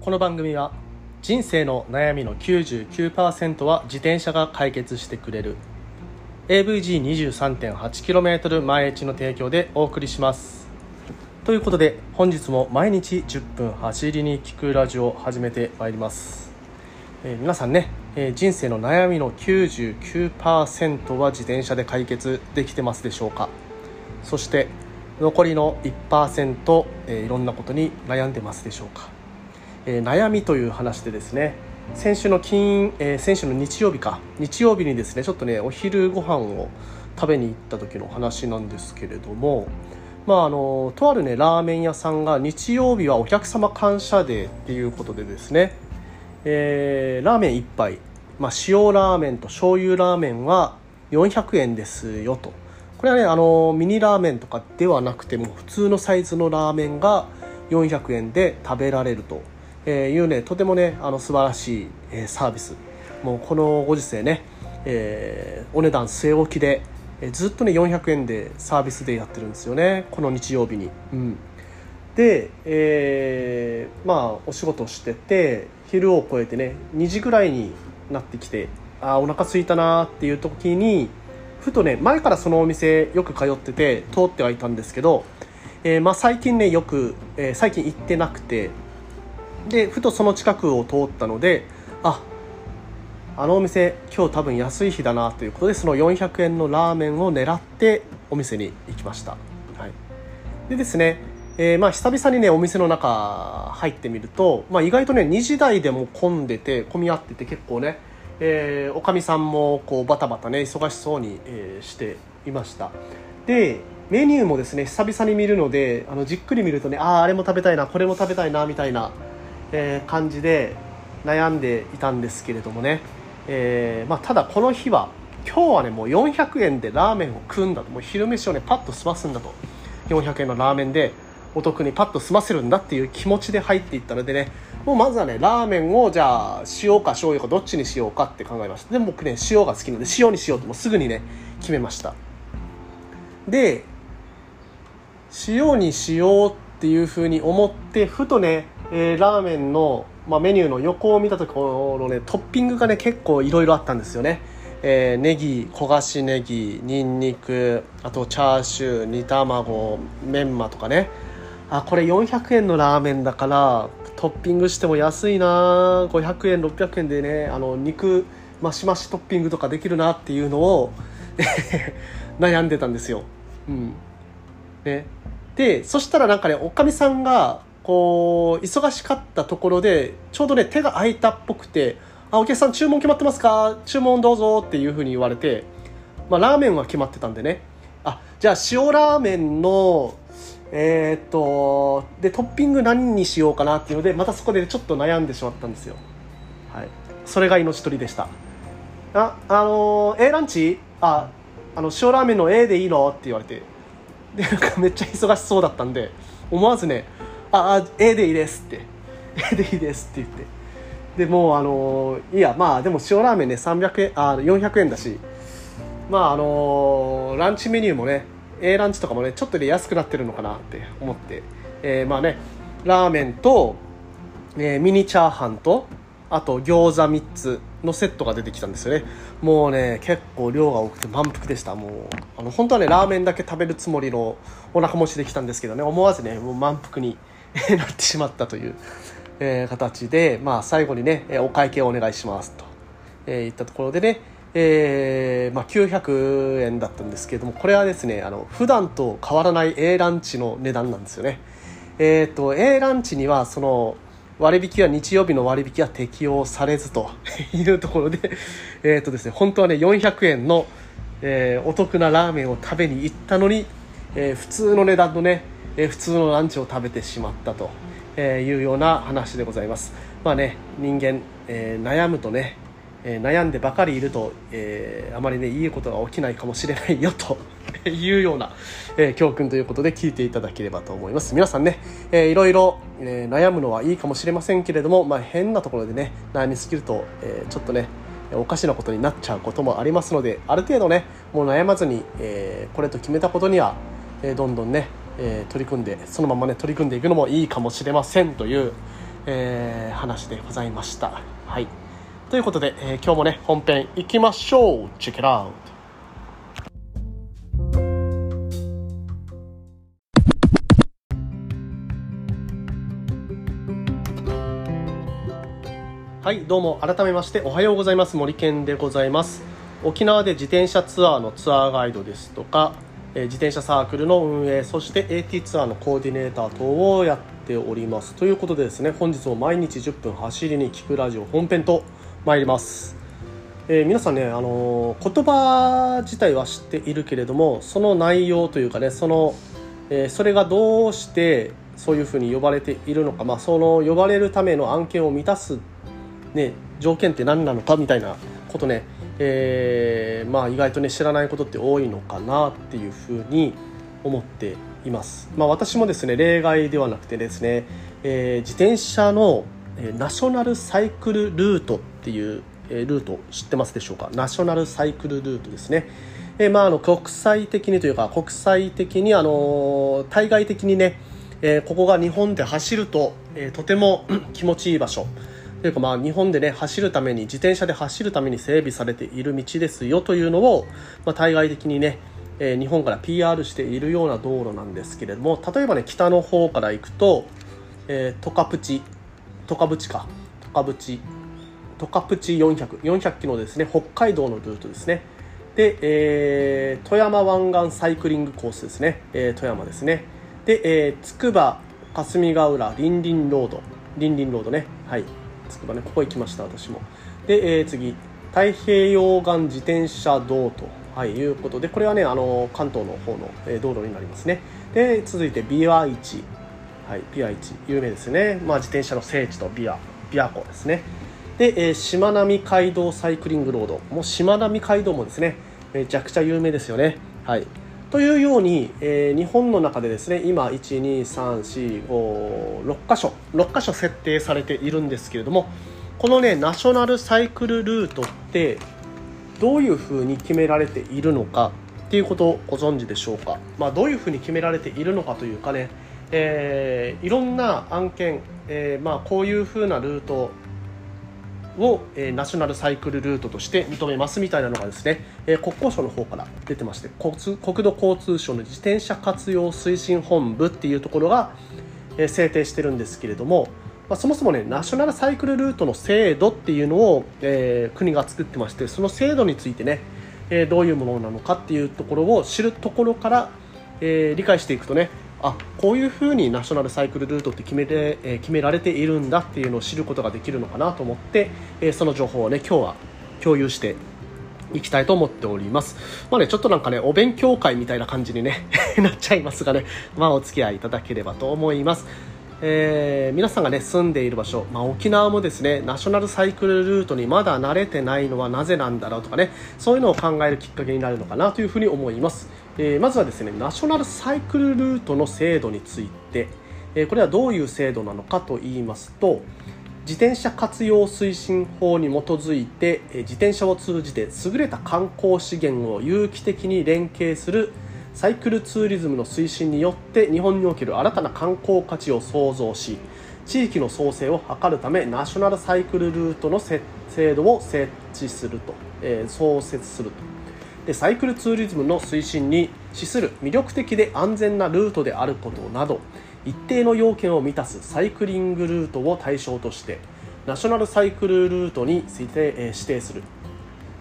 この番組は人生の悩みの99%は自転車が解決してくれる。AVG23.8km 毎日の提供でお送りします。ということで本日も毎日10分走りに聞くラジオを始めてまいります、えー皆さんね、えー人生の悩みの99%は自転車で解決できてますでしょうか？そして残りの1%、えーいろんなことに悩んでますでしょうか、えー悩みという話でですね先週の金、えー先週の日曜日か。日曜日にですねちょっとねお昼ご飯を食べに行った時の話なんですけれどもまああのとあるねラーメン屋さんが日曜日はお客様感謝デーっていうことでですね、えーラーメン1杯、まあ、塩ラーメンと醤油ラーメンは400円ですよと。これはねあのミニラーメンとかではなくても普通のサイズのラーメンが400円で食べられると。えーいうねとてもねあの素晴らしい、えーサービス。もうこのご時世ね、えーお値段据え置きで、えーずっとね400円でサービスでやってるんですよねこの日曜日に、うん、で、えーまあお仕事してて昼を超えてね2時ぐらいになってきてあーお腹空いたなーっていう時にふとね前からそのお店よく通ってて通ってはいたんですけど、えーまあ、最近ねよく、えー最近行ってなくてでふとその近くを通ったのでああのお店今日多分安い日だなということでその400円のラーメンを狙ってお店に行きました、はい、でですね、えーまあ久々にねお店の中入ってみると、まあ、意外とね2時台でも混んでて混み合ってて結構ねえーおかみさんもこうバタバタね忙しそうに、えーしていました。でメニューもですね久々に見るのであのじっくり見るとねあああれも食べたいなこれも食べたいなみたいな、えー感じで悩んでいたんですけれどもね、えーまあ、ただこの日は今日はねもう400円でラーメンを食うんだと。もう昼飯をねパッと済ますんだと。400円のラーメンでお得にパッと済ませるんだっていう気持ちで入っていったのでね。もうまずはねラーメンをじゃあ塩か醤油かどっちにしようかって考えました。で僕ね塩が好きなので塩にしようともうすぐにね決めました。で塩にしようっていうふうに思ってふとね、えーラーメンの、まあ、メニューの横を見たところねトッピングがね結構いろいろあったんですよね、えーネギ焦がしネギにんにくあとチャーシュー煮卵メンマとかね。あこれ400円のラーメンだからトッピングしても安いな。500円600円でねあの肉マシマシトッピングとかできるなっていうのを 悩んでたんですよ、うん。ね、でそしたらなんかねおかみさんがこう忙しかったところでちょうどね手が空いたっぽくて「あお客さん注文決まってますか？注文どうぞ」っていうふうに言われて、まあ、ラーメンは決まってたんでね。あじゃあ塩ラーメンのえーっとでトッピング何にしようかなっていうのでまたそこでちょっと悩んでしまったんですよ。はい。それが命取りでした。ああのー A ランチ？ああの塩ラーメンの A でいいの？って言われて。でなんかめっちゃ忙しそうだったんで思わずね「ああ A でいいです」って「A でいいです」って言って。でもうあのいやまあでも塩ラーメンね300円あ400円だし。まああのランチメニューもね A ランチとかもねちょっとで安くなってるのかなって思って、えーまあねラーメンと、えーミニチャーハンとあと餃子3つのセットが出てきたんですよね。もうね結構量が多くて満腹でした。もうあの本当はねラーメンだけ食べるつもりのお腹持ちできたんですけどね思わずねもう満腹に なってしまったという、えー形で、まあ、最後にねお会計をお願いしますと、えー言ったところでねえーまあ、900円だったんですけれどもこれはですねあの普段と変わらない A ランチの値段なんですよね。えっ、と A ランチにはその割引は日曜日の割引は適用されずと いうところでえっとですね本当はね400円の、えーお得なラーメンを食べに行ったのに、えー普通の値段のね、えー普通のランチを食べてしまったとえーいうような話でございます。まあね人間、えー悩むとねえー悩んでばかりいると、えーあまりねいいことが起きないかもしれないよと いうような、えー教訓ということで聞いていただければと思います。皆さんね、えーいろいろ、えー悩むのはいいかもしれませんけれども、まあ、変なところでね悩みすぎると、えーちょっとねおかしなことになっちゃうこともありますのである程度ねもう悩まずに、えーこれと決めたことには、えーどんどんね、えー取り組んでそのままね取り組んでいくのもいいかもしれませんという、えー、話でございました。はい。ということで、えー、今日もね本編いきましょう。チェックアウトはいどうも改めましておはようございます。森健でございます。沖縄で自転車ツアーのツアーガイドですとかえ自転車サークルの運営そして AT ツアーのコーディネーター等をやっております。ということでですね本日も毎日10分走りに聞くラジオ本編と参ります、えー、皆さんねあのー、言葉自体は知っているけれどもその内容というかねその、えー、それがどうしてそういうふうに呼ばれているのか、まあ、その呼ばれるための案件を満たすね、条件って何なのかみたいなことね、えー、まあ意外とね知らないことって多いのかなっていうふうに思っています。まあ、私もですね例外ではなくてですね、えー、自転車のナショナルサイクルルートっていうルート知ってますでしょうか？ナショナルサイクルルートですね。えー、まあ、あの国際的にというか国際的にあの対外的にね、えー、ここが日本で走ると、えー、とても 気持ちいい場所というかまあ日本でね走るために自転車で走るために整備されている道ですよというのを、まあ、対外的にね、えー、日本から PR しているような道路なんですけれども例えばね北の方から行くと、えー、トカプチトカブチかトカブチトカプチ400400 400キロですね北海道のルートですね。で、えー、富山湾岸サイクリングコースですね、えー、富山ですね。で、えー、つくば霞ヶ浦りんりんロード。りんりんロードね。はい。つくばねここ行きました私も。で、えー、次太平洋岸自転車道と、はい、いうことでこれはねあの関東の方の、え道路になりますね。で続いてビワ市はいビワ市有名ですね、まあ、自転車の聖地とビアビア湖ですね。で、えー、しまなみ海道サイクリングロード。もうしまなみ海道もですねめちゃくちゃ有名ですよね。はい。というように、えー、日本の中でですね今12345箇所6箇所設定されているんですけれどもこのねナショナルサイクルルートってどういうふうに決められているのかっていうことをご存知でしょうか、まあ、どういうふうに決められているのかというかね、えー、いろんな案件、えー、まあ、こういうふうなルートを、え、ナショナルサイクルルートとして認めますみたいなのがですね、え、国交省の方から出てまして国土交通省の自転車活用推進本部っていうところが、え、制定してるんですけれども、まあ、そもそもねナショナルサイクルルートの制度っていうのを、え、国が作ってましてその制度についてね、え、どういうものなのかっていうところを知るところから、え、理解していくとねあこういうふうにナショナルサイクルルートって決めて、えー、決められているんだっていうのを知ることができるのかなと思って、えー、その情報をね今日は共有していきたいと思っております。まあね、ちょっとなんかね、お勉強会みたいな感じにね なっちゃいますがね、まあお付き合いいただければと思います。えー、皆さんがね、住んでいる場所、まあ沖縄もですね、ナショナルサイクルルートにまだ慣れてないのはなぜなんだろうとかね、そういうのを考えるきっかけになるのかなというふうに思います。えー、まずはですねナショナルサイクルルートの制度について、えー、これはどういう制度なのかと言いますと自転車活用推進法に基づいて自転車を通じて優れた観光資源を有機的に連携するサイクルツーリズムの推進によって日本における新たな観光価値を創造し地域の創生を図るためナショナルサイクルルートの制度を設置すると、えー、創設すると。でサイクルツーリズムの推進に資する魅力的で安全なルートであることなど一定の要件を満たすサイクリングルートを対象としてナショナルサイクルルートに指定指定する。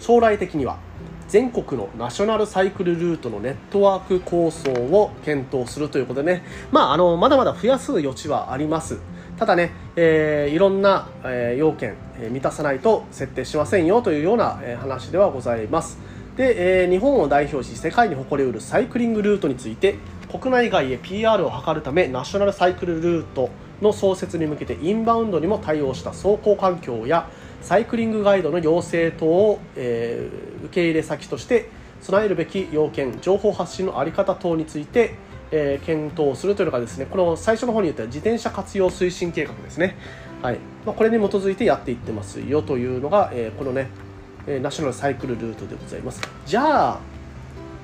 将来的には全国のナショナルサイクルルートのネットワーク構想を検討するということでね、まあ、あのまだまだ増やす余地はあります。ただね、えー、いろんな、えー、要件、えー、満たさないと設定しませんよというような、えー、話ではございます。で、えー、日本を代表し世界に誇りうるサイクリングルートについて国内外へ PR を図るためナショナルサイクルルートの創設に向けてインバウンドにも対応した走行環境やサイクリングガイドの要請等を、えー、受け入れ先として備えるべき要件情報発信の在り方等について、えー、検討するというのがですねこの最初の方に言った自転車活用推進計画ですね、はい。まあ、これに基づいてやっていってますよというのが、えー、このねナショナルサイクルルートでございます。じゃあ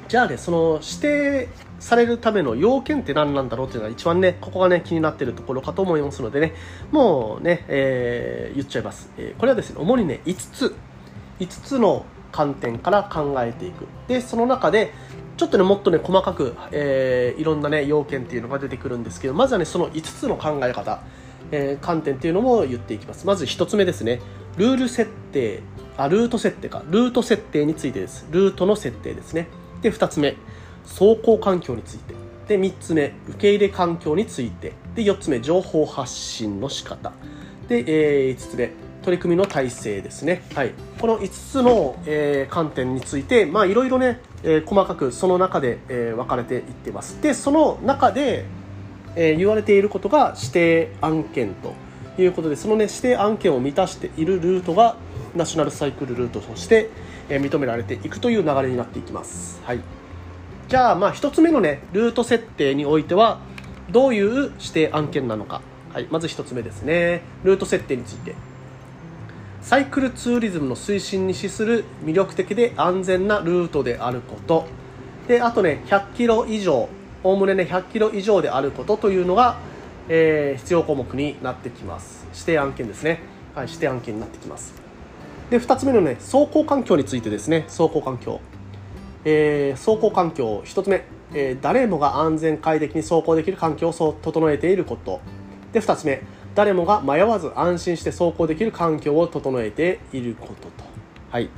じゃあねその指定されるための要件って何なんだろうっていうのが一番ねここがね気になってるところかと思いますのでねもうね、えー、言っちゃいます、えー、これはですね主にね5つ。5つの観点から考えていく。でその中でちょっとねもっとね細かく、えー、いろんなね要件っていうのが出てくるんですけどまずはねその5つの考え方、えー、観点っていうのも言っていきます。まず1つ目ですね。ルール設定。あルート設定か。ルート設定についてです。ルートの設定ですね。で2つ目走行環境について。で3つ目受け入れ環境について。で4つ目情報発信の仕方。で、えー、5つ目取り組みの体制ですね、はい、この5つの、えー、観点についていろいろね、えー、細かくその中で、えー、分かれていってます。でその中で、えー、言われていることが指定案件ということでそのね指定案件を満たしているルートがナショナルサイクルルートとして、えー、認められていくという流れになっていきます、はい。じゃあまあ1つ目のねルート設定においてはどういう指定案件なのか、はい、まず1つ目ですね。ルート設定について。サイクルツーリズムの推進に資する魅力的で安全なルートであること。であとね100キロ以上おおむねね100キロ以上であることというのが、えー、必要項目になってきます。指定案件ですね、はい、指定案件になってきます。で2つ目のね走行環境についてですね。走行環境。えー、走行環境。1つ目、えー、誰もが安全快適に走行できる環境を整えていること。で2つ目。誰もが迷わず安心して走行できる環境を整えていることと。はい。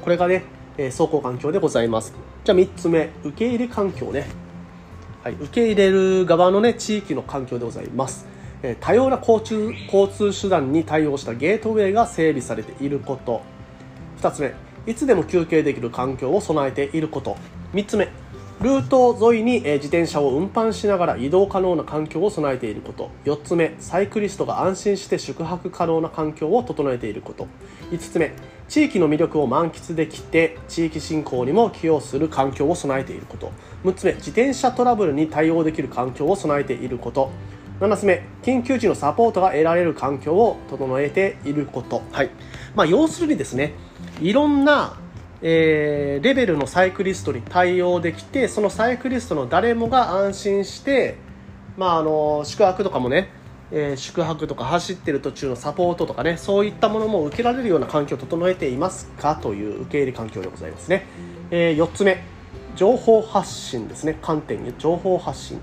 これがね、えー、走行環境でございます。じゃあ3つ目。受け入れ環境ね、はい、受け入れる側のね地域の環境でございます。多様な交通交通手段に対応したゲートウェイが整備されていること。2つ目いつでも休憩できる環境を備えていること。3つ目ルート沿いに自転車を運搬しながら移動可能な環境を備えていること。4つ目サイクリストが安心して宿泊可能な環境を整えていること。5つ目地域の魅力を満喫できて地域振興にも寄与する環境を備えていること。6つ目自転車トラブルに対応できる環境を備えていること。7つ目緊急時のサポートが得られる環境を整えていること、はい。まあ、要するにですねいろんな、えー、レベルのサイクリストに対応できてそのサイクリストの誰もが安心して、まあ、あの宿泊とかもね、えー、宿泊とか走ってる途中のサポートとかねそういったものも受けられるような環境を整えていますかという受け入れ環境でございますね、えー、4つ目情報発信ですね。観点に情報発信、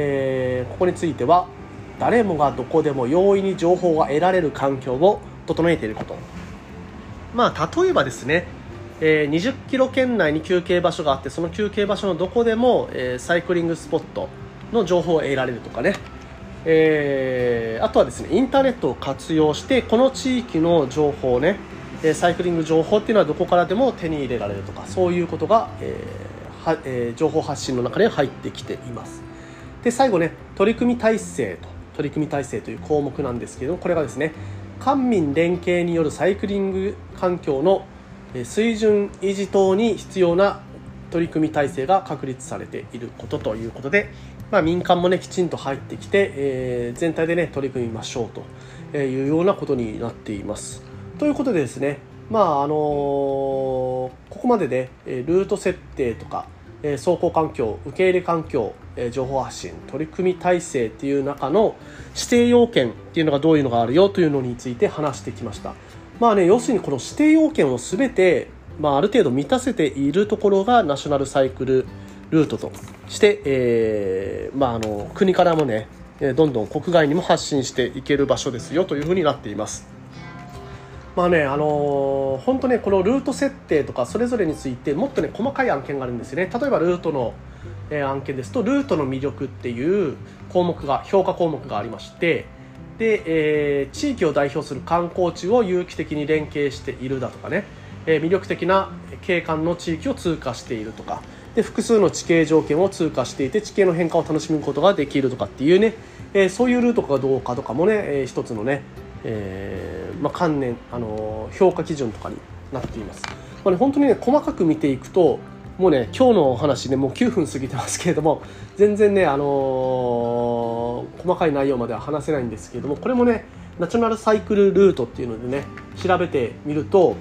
えー、ここについては誰もがどこでも容易に情報が得られる環境を整えていること。まあ、例えばですね、えー、20キロ圏内に休憩場所があってその休憩場所のどこでも、えー、サイクリングスポットの情報を得られるとかね、えー、あとはですねインターネットを活用してこの地域の情報ねサイクリング情報っていうのはどこからでも手に入れられるとかそういうことが、えーはえー、情報発信の中に入ってきています。で最後ね取り組み体制と取り組み体制という項目なんですけどもこれがですね官民連携によるサイクリング環境の水準維持等に必要な取り組み体制が確立されていることということで、まあ、民間もねきちんと入ってきて、えー、全体でね取り組みましょうというようなことになっています。ということでですねまああのー、ここまでで、ね、ルート設定とか走行環境受け入れ環境、え情報発信取り組み体制っていう中の指定要件っていうのがどういうのがあるよというのについて話してきましたまあね要するにこの指定要件を全て、まあ、ある程度満たせているところがナショナルサイクルルートとして、えー、まあ、あの国からもねどんどん国外にも発信していける場所ですよというふうになっていますまあね、あのー、本当ね、このルート設定とかそれぞれについてもっとね、細かい案件があるんですよね。例えばルートの、え、案件です。と、ルートの魅力っていう項目が、評価項目がありまして、で、えー、地域を代表する観光地を有機的に連携しているだとかね、えー、魅力的な景観の地域を通過しているとか、で複数の地形条件を通過していて地形の変化を楽しむことができるとかっていうね、えー、そういうルートがどうかとかもね、えー、一つのね、えーまあ、観念、あの評価基準とかになっています、まあね、本当にね細かく見ていくともうね今日のお話ねもう9分過ぎてますけれども全然ね、あのー、細かい内容までは話せないんですけれどもこれもねナチョナルサイクルルートっていうのでね調べてみると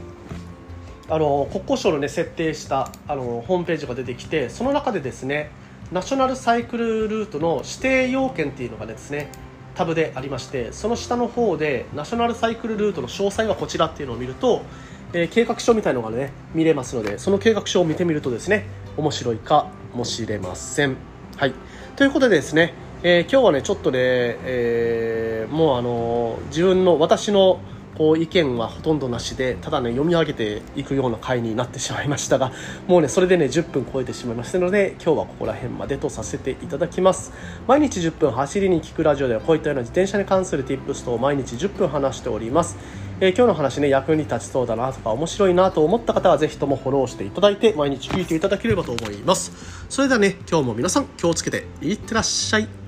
あの国交省のね設定したあのホームページが出てきてその中でですねナショナルサイクルルートの指定要件っていうのがですねタブでありましてその下の方でナショナルサイクルルートの詳細はこちらっていうのを見ると、えー、計画書みたいのがね見れますのでその計画書を見てみるとですね面白いかもしれません。はい。ということでですね、えー、今日はねちょっとね、えー、もうあの自分の私のこう意見はほとんどなしでただね読み上げていくような回になってしまいましたがもうねそれでね10分超えてしまいましたので今日はここら辺までとさせていただきます。毎日10分走りに聞くラジオではこういったような自転車に関する tips と毎日10分話しております。えー、今日の話ね役に立ちそうだなとか面白いなと思った方はぜひともフォローしていただいて毎日聞いていただければと思います。それではね今日も皆さん気をつけていってらっしゃい。